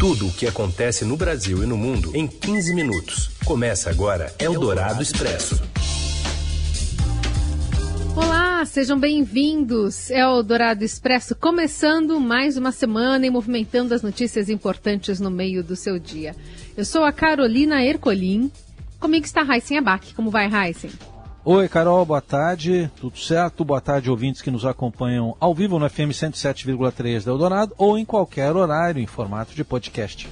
Tudo o que acontece no Brasil e no mundo em 15 minutos. Começa agora Eldorado Expresso. Olá, sejam bem-vindos. É o Dourado Expresso começando mais uma semana e movimentando as notícias importantes no meio do seu dia. Eu sou a Carolina Ercolim. Comigo está Raíssen Abac. Como vai, Raíssen? Oi, Carol, boa tarde. Tudo certo? Boa tarde, ouvintes que nos acompanham ao vivo no FM 107,3 da Eldorado ou em qualquer horário em formato de podcast.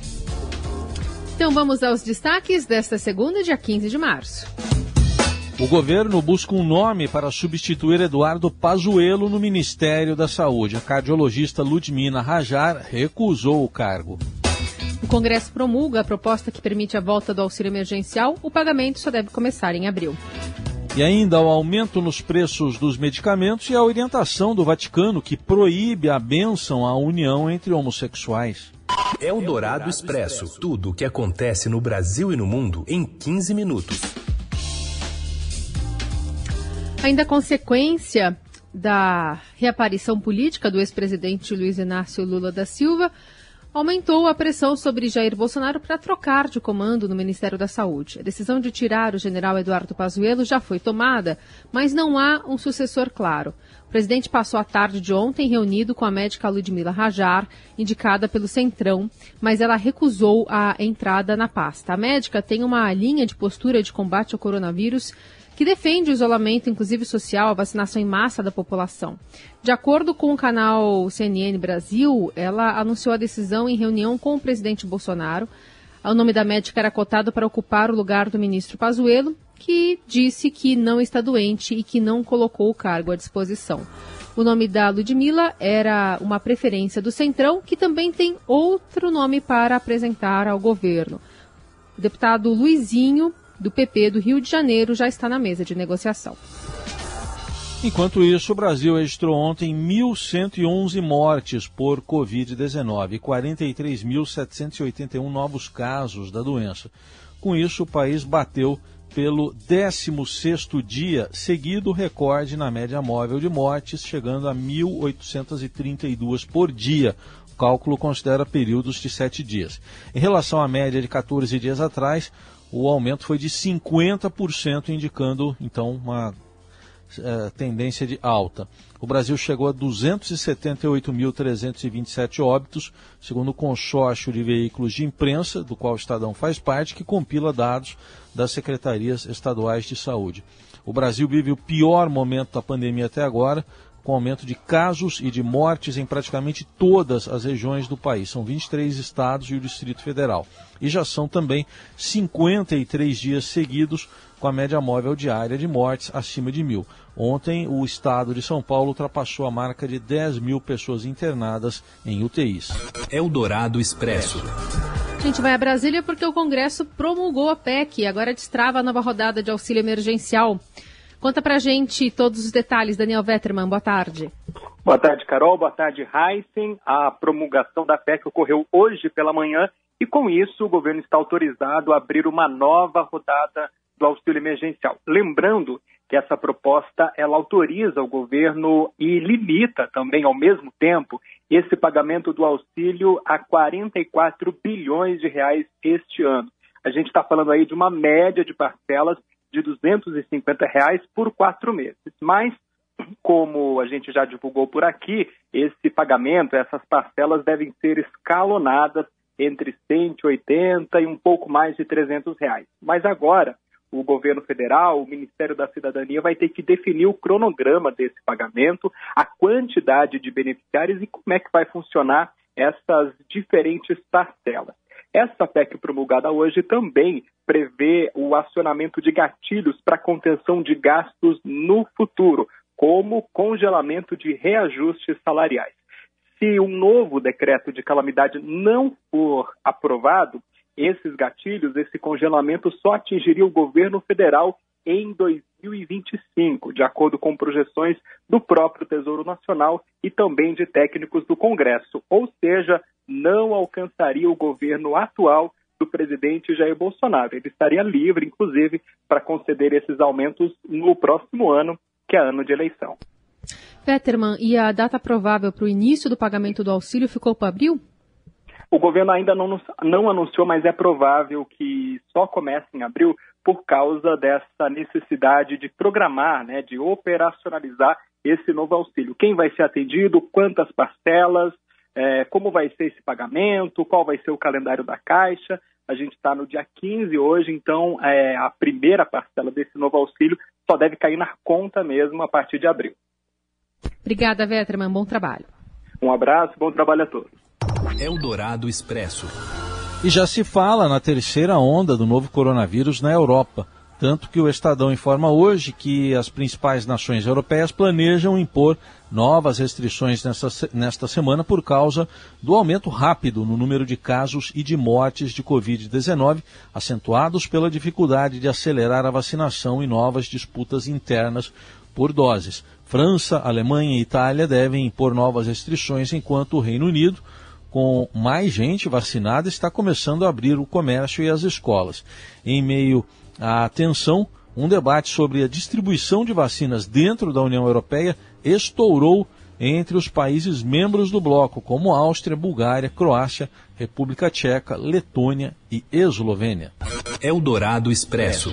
Então vamos aos destaques desta segunda, dia 15 de março. O governo busca um nome para substituir Eduardo Pazuello no Ministério da Saúde. A cardiologista Ludmina Rajar recusou o cargo. O Congresso promulga a proposta que permite a volta do auxílio emergencial. O pagamento só deve começar em abril. E ainda o aumento nos preços dos medicamentos e a orientação do Vaticano que proíbe a bênção à união entre homossexuais. É o Dourado Expresso. Tudo o que acontece no Brasil e no mundo em 15 minutos. Ainda consequência da reaparição política do ex-presidente Luiz Inácio Lula da Silva, aumentou a pressão sobre Jair Bolsonaro para trocar de comando no Ministério da Saúde. A decisão de tirar o general Eduardo Pazuello já foi tomada, mas não há um sucessor claro. O presidente passou a tarde de ontem reunido com a médica Ludmila Rajar, indicada pelo Centrão, mas ela recusou a entrada na pasta. A médica tem uma linha de postura de combate ao coronavírus que defende o isolamento, inclusive social, a vacinação em massa da população. De acordo com o canal CNN Brasil, ela anunciou a decisão em reunião com o presidente Bolsonaro. O nome da médica era cotado para ocupar o lugar do ministro Pazuello, que disse que não está doente e que não colocou o cargo à disposição. O nome da Ludmilla era uma preferência do Centrão, que também tem outro nome para apresentar ao governo. O deputado Luizinho do PP do Rio de Janeiro já está na mesa de negociação. Enquanto isso, o Brasil registrou ontem 1.111 mortes por Covid-19 e 43.781 novos casos da doença. Com isso, o país bateu pelo 16º dia seguido recorde na média móvel de mortes, chegando a 1.832 por dia. O cálculo considera períodos de sete dias. Em relação à média de 14 dias atrás, o aumento foi de 50%, indicando então uma é, tendência de alta. O Brasil chegou a 278.327 óbitos, segundo o consórcio de veículos de imprensa, do qual o Estadão faz parte, que compila dados das secretarias estaduais de saúde. O Brasil vive o pior momento da pandemia até agora, com aumento de casos e de mortes em praticamente todas as regiões do país. São 23 estados e o Distrito Federal. E já são também 53 dias seguidos com a média móvel diária de mortes acima de mil. Ontem, o estado de São Paulo ultrapassou a marca de 10 mil pessoas internadas em UTIs. Eldorado Expresso. A gente vai a Brasília porque o Congresso promulgou a PEC e agora destrava a nova rodada de auxílio emergencial. Conta pra gente todos os detalhes, Daniel Vetterman. Boa tarde. Boa tarde, Carol. Boa tarde, Heisen. A promulgação da PEC ocorreu hoje pela manhã e, com isso, o governo está autorizado a abrir uma nova rodada do auxílio emergencial. Lembrando que essa proposta ela autoriza o governo e limita também, ao mesmo tempo, esse pagamento do auxílio a 44 bilhões de reais este ano. A gente está falando aí de uma média de parcelas de 250 reais por quatro meses. Mas, como a gente já divulgou por aqui, esse pagamento, essas parcelas devem ser escalonadas entre 180 e um pouco mais de 300 reais. Mas agora, o governo federal, o Ministério da Cidadania vai ter que definir o cronograma desse pagamento, a quantidade de beneficiários e como é que vai funcionar essas diferentes parcelas. Essa PEC promulgada hoje também prevê o acionamento de gatilhos para contenção de gastos no futuro, como congelamento de reajustes salariais. Se um novo decreto de calamidade não for aprovado, esses gatilhos, esse congelamento só atingiria o governo federal em 2025, de acordo com projeções do próprio Tesouro Nacional e também de técnicos do Congresso. Ou seja, não alcançaria o governo atual do presidente Jair Bolsonaro. Ele estaria livre, inclusive, para conceder esses aumentos no próximo ano, que é ano de eleição. Peterman, e a data provável para o início do pagamento do auxílio ficou para abril? O governo ainda não, não anunciou, mas é provável que só comece em abril por causa dessa necessidade de programar, né, de operacionalizar esse novo auxílio. Quem vai ser atendido, quantas parcelas, é, como vai ser esse pagamento, qual vai ser o calendário da Caixa. A gente está no dia 15 hoje, então é, a primeira parcela desse novo auxílio só deve cair na conta mesmo a partir de abril. Obrigada, Veterman. Bom trabalho. Um abraço, bom trabalho a todos. Eldorado Expresso. E já se fala na terceira onda do novo coronavírus na Europa. Tanto que o Estadão informa hoje que as principais nações europeias planejam impor novas restrições nesta, nesta semana por causa do aumento rápido no número de casos e de mortes de Covid-19, acentuados pela dificuldade de acelerar a vacinação e novas disputas internas por doses. França, Alemanha e Itália devem impor novas restrições, enquanto o Reino Unido com mais gente vacinada, está começando a abrir o comércio e as escolas. Em meio à tensão, um debate sobre a distribuição de vacinas dentro da União Europeia estourou entre os países membros do bloco, como Áustria, Bulgária, Croácia, República Tcheca, Letônia e Eslovênia. Eldorado Expresso.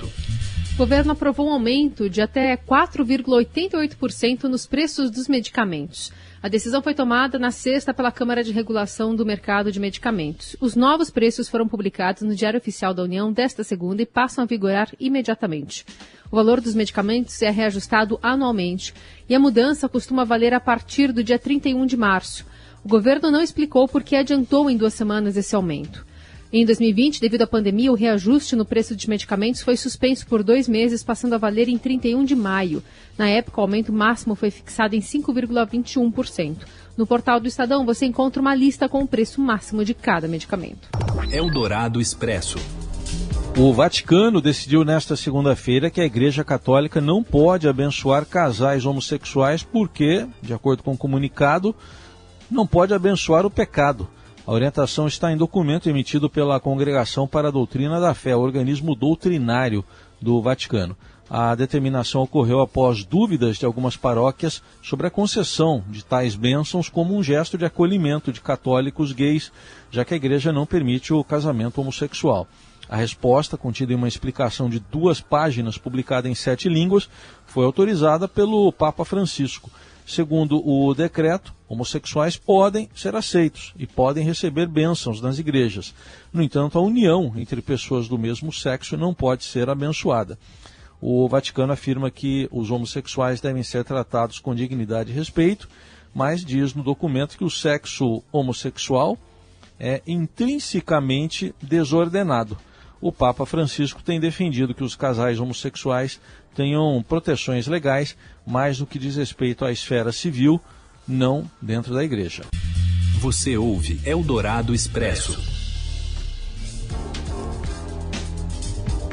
O governo aprovou um aumento de até 4,88% nos preços dos medicamentos. A decisão foi tomada na sexta pela Câmara de Regulação do Mercado de Medicamentos. Os novos preços foram publicados no Diário Oficial da União desta segunda e passam a vigorar imediatamente. O valor dos medicamentos é reajustado anualmente e a mudança costuma valer a partir do dia 31 de março. O governo não explicou por que adiantou em duas semanas esse aumento. Em 2020, devido à pandemia, o reajuste no preço de medicamentos foi suspenso por dois meses, passando a valer em 31 de maio. Na época, o aumento máximo foi fixado em 5,21%. No portal do Estadão, você encontra uma lista com o preço máximo de cada medicamento. Eldorado Expresso. O Vaticano decidiu nesta segunda-feira que a Igreja Católica não pode abençoar casais homossexuais porque, de acordo com o comunicado, não pode abençoar o pecado. A orientação está em documento emitido pela Congregação para a Doutrina da Fé, organismo doutrinário do Vaticano. A determinação ocorreu após dúvidas de algumas paróquias sobre a concessão de tais bênçãos como um gesto de acolhimento de católicos gays, já que a igreja não permite o casamento homossexual. A resposta, contida em uma explicação de duas páginas publicada em sete línguas, foi autorizada pelo Papa Francisco. Segundo o decreto, homossexuais podem ser aceitos e podem receber bênçãos nas igrejas. No entanto, a união entre pessoas do mesmo sexo não pode ser abençoada. O Vaticano afirma que os homossexuais devem ser tratados com dignidade e respeito, mas diz no documento que o sexo homossexual é intrinsecamente desordenado. O Papa Francisco tem defendido que os casais homossexuais tenham proteções legais, mais no que diz respeito à esfera civil, não dentro da igreja. Você ouve Eldorado Expresso.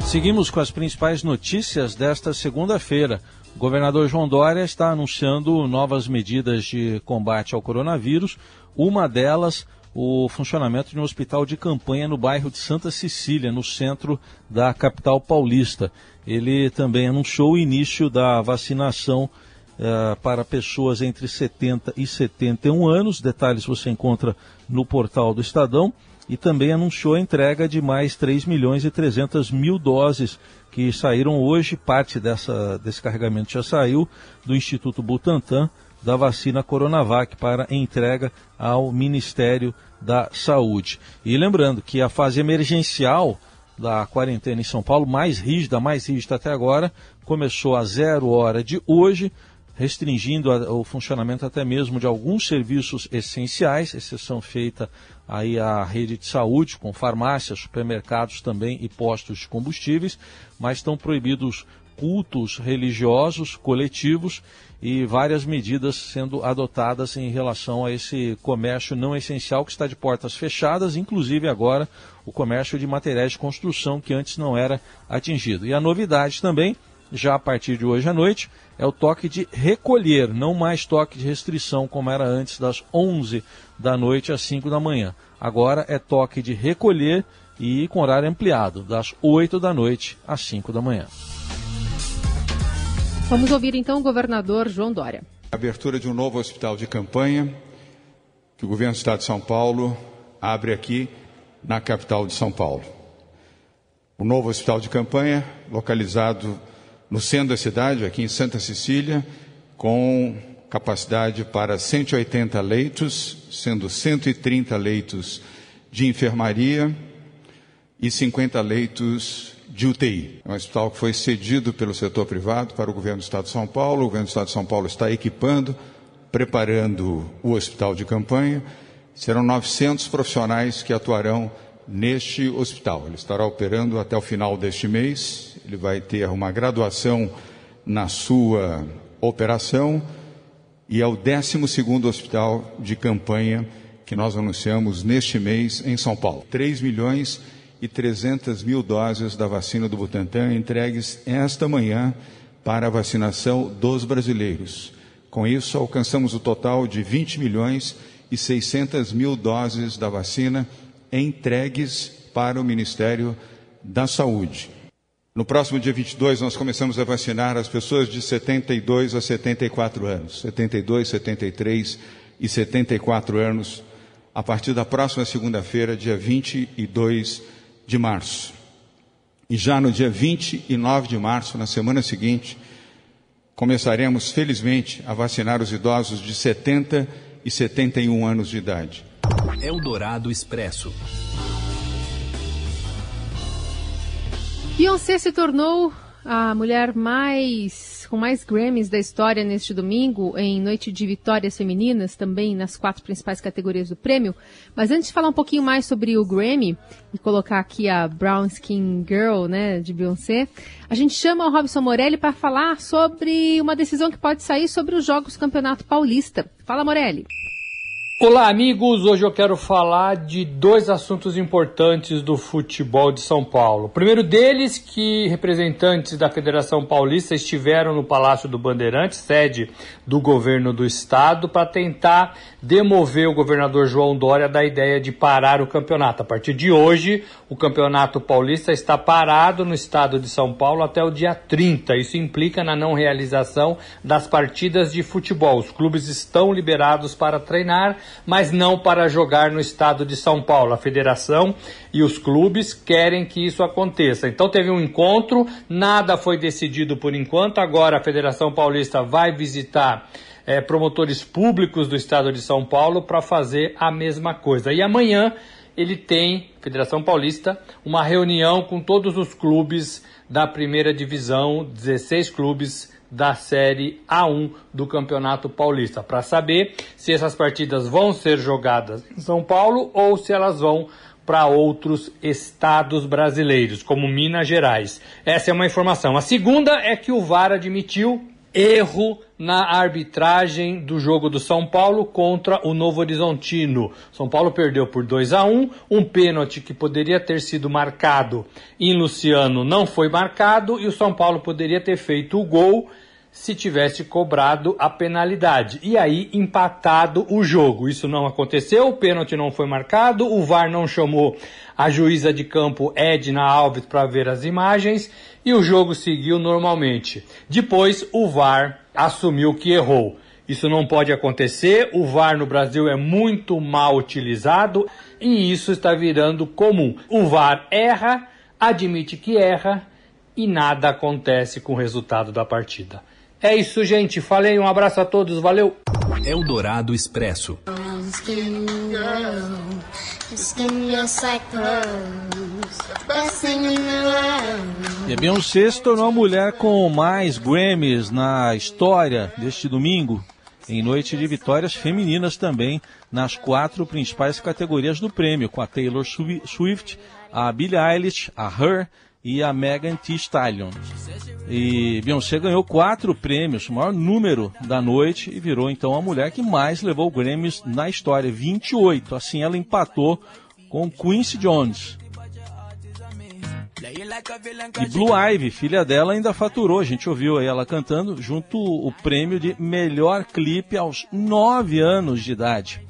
Seguimos com as principais notícias desta segunda-feira. O governador João Dória está anunciando novas medidas de combate ao coronavírus. Uma delas, o funcionamento de um hospital de campanha no bairro de Santa Cecília, no centro da capital paulista. Ele também anunciou o início da vacinação uh, para pessoas entre 70 e 71 anos. Detalhes você encontra no portal do Estadão. E também anunciou a entrega de mais 3 milhões e 300 mil doses que saíram hoje. Parte dessa, desse carregamento já saiu do Instituto Butantan da vacina Coronavac para entrega ao Ministério da Saúde. E lembrando que a fase emergencial da quarentena em São Paulo, mais rígida, mais rígida até agora, começou a zero hora de hoje, restringindo o funcionamento até mesmo de alguns serviços essenciais, exceção feita aí à rede de saúde, com farmácias, supermercados também e postos de combustíveis, mas estão proibidos cultos religiosos coletivos e várias medidas sendo adotadas em relação a esse comércio não essencial que está de portas fechadas, inclusive agora o comércio de materiais de construção que antes não era atingido. E a novidade também, já a partir de hoje à noite, é o toque de recolher, não mais toque de restrição como era antes das 11 da noite às 5 da manhã. Agora é toque de recolher e com horário ampliado, das 8 da noite às 5 da manhã. Vamos ouvir então o governador João Dória. Abertura de um novo hospital de campanha que o governo do Estado de São Paulo abre aqui na capital de São Paulo. O novo hospital de campanha, localizado no centro da cidade, aqui em Santa Cecília, com capacidade para 180 leitos, sendo 130 leitos de enfermaria e 50 leitos de UTI. É um hospital que foi cedido pelo setor privado para o governo do Estado de São Paulo. O governo do Estado de São Paulo está equipando, preparando o hospital de campanha. Serão 900 profissionais que atuarão neste hospital. Ele estará operando até o final deste mês. Ele vai ter uma graduação na sua operação e é o 12 hospital de campanha que nós anunciamos neste mês em São Paulo. 3 milhões e 300 mil doses da vacina do Butantan entregues esta manhã para a vacinação dos brasileiros. Com isso, alcançamos o total de 20 milhões e 600 mil doses da vacina entregues para o Ministério da Saúde. No próximo dia 22, nós começamos a vacinar as pessoas de 72 a 74 anos, 72, 73 e 74 anos, a partir da próxima segunda-feira, dia 22 de março. E já no dia 29 de março, na semana seguinte, começaremos, felizmente, a vacinar os idosos de 70 e 71 anos de idade. Eldorado Expresso. Beyoncé se tornou a mulher mais com mais Grammys da história neste domingo, em noite de vitórias femininas, também nas quatro principais categorias do prêmio. Mas antes de falar um pouquinho mais sobre o Grammy e colocar aqui a Brown Skin Girl, né, de Beyoncé, a gente chama o Robson Morelli para falar sobre uma decisão que pode sair sobre os Jogos Campeonato Paulista. Fala, Morelli. Olá, amigos! Hoje eu quero falar de dois assuntos importantes do futebol de São Paulo. O primeiro deles, que representantes da Federação Paulista estiveram no Palácio do Bandeirante, sede do governo do estado, para tentar demover o governador João Dória da ideia de parar o campeonato. A partir de hoje, o Campeonato Paulista está parado no estado de São Paulo até o dia 30. Isso implica na não realização das partidas de futebol. Os clubes estão liberados para treinar mas não para jogar no estado de São Paulo. A federação e os clubes querem que isso aconteça. Então teve um encontro, nada foi decidido por enquanto. Agora a Federação Paulista vai visitar é, promotores públicos do estado de São Paulo para fazer a mesma coisa. E amanhã ele tem, Federação Paulista, uma reunião com todos os clubes da primeira divisão, 16 clubes da Série A1 do Campeonato Paulista, para saber se essas partidas vão ser jogadas em São Paulo ou se elas vão para outros estados brasileiros, como Minas Gerais. Essa é uma informação. A segunda é que o VAR admitiu erro na arbitragem do jogo do São Paulo contra o Novo Horizontino. São Paulo perdeu por 2 a 1, um pênalti que poderia ter sido marcado em Luciano não foi marcado e o São Paulo poderia ter feito o gol se tivesse cobrado a penalidade e aí empatado o jogo. Isso não aconteceu, o pênalti não foi marcado, o VAR não chamou a juíza de campo Edna Alves para ver as imagens e o jogo seguiu normalmente. Depois o VAR assumiu que errou. Isso não pode acontecer, o VAR no Brasil é muito mal utilizado e isso está virando comum. O VAR erra, admite que erra e nada acontece com o resultado da partida. É isso, gente. Falei, um abraço a todos, valeu. Eldorado Expresso. E a Beyoncé se tornou a mulher com mais Grammys na história deste domingo, em noite de vitórias femininas também nas quatro principais categorias do prêmio, com a Taylor Swift, a Billie Eilish, a Her e a Megan Thee Stallion. E Beyoncé ganhou quatro prêmios, o maior número da noite, e virou então a mulher que mais levou Grammys na história, 28. Assim ela empatou com Quincy Jones. E Blue Ivy, filha dela, ainda faturou, a gente ouviu ela cantando, junto o prêmio de melhor clipe aos 9 anos de idade.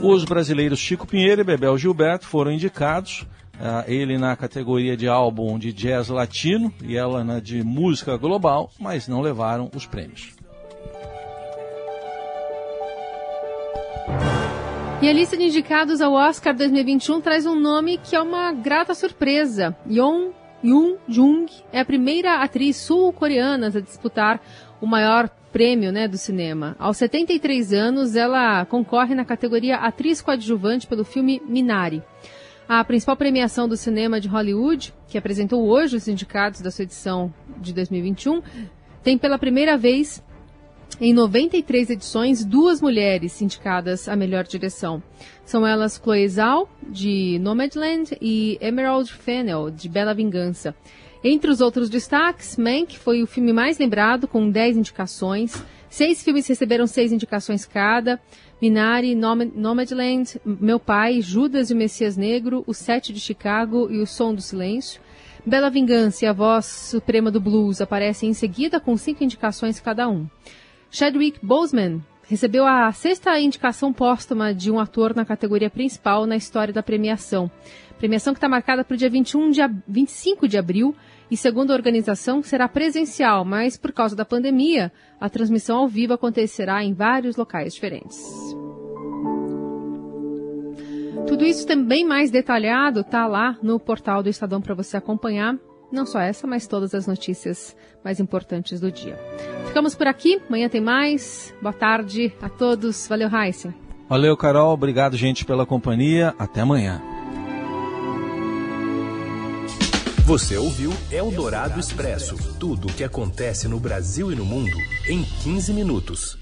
Os brasileiros Chico Pinheiro e Bebel Gilberto foram indicados. Uh, ele na categoria de álbum de jazz latino e ela na de música global, mas não levaram os prêmios. E a lista de indicados ao Oscar 2021 traz um nome que é uma grata surpresa. Yeon Yoon Jung é a primeira atriz sul-coreana a disputar o maior prêmio né, do cinema. Aos 73 anos, ela concorre na categoria Atriz Coadjuvante pelo filme Minari. A principal premiação do cinema de Hollywood, que apresentou hoje os indicados da sua edição de 2021, tem pela primeira vez em 93 edições, duas mulheres indicadas à melhor direção. São elas Chloe Zhao, de Nomadland, e Emerald Fennell, de Bela Vingança. Entre os outros destaques, Mank foi o filme mais lembrado, com 10 indicações. Seis filmes receberam seis indicações cada. Minari, Nomadland, Meu Pai, Judas e o Messias Negro, O Sete de Chicago e O Som do Silêncio. Bela Vingança e a Voz Suprema do Blues aparecem em seguida com cinco indicações cada um. Chadwick Boseman recebeu a sexta indicação póstuma de um ator na categoria principal na história da premiação. Premiação que está marcada para o dia 21 de, 25 de abril e, segundo a organização, será presencial, mas por causa da pandemia, a transmissão ao vivo acontecerá em vários locais diferentes. Tudo isso também mais detalhado está lá no portal do Estadão para você acompanhar. Não só essa, mas todas as notícias mais importantes do dia. Ficamos por aqui. Amanhã tem mais. Boa tarde a todos. Valeu, Heisen. Valeu, Carol. Obrigado, gente, pela companhia. Até amanhã. Você ouviu Eldorado Expresso tudo o que acontece no Brasil e no mundo em 15 minutos.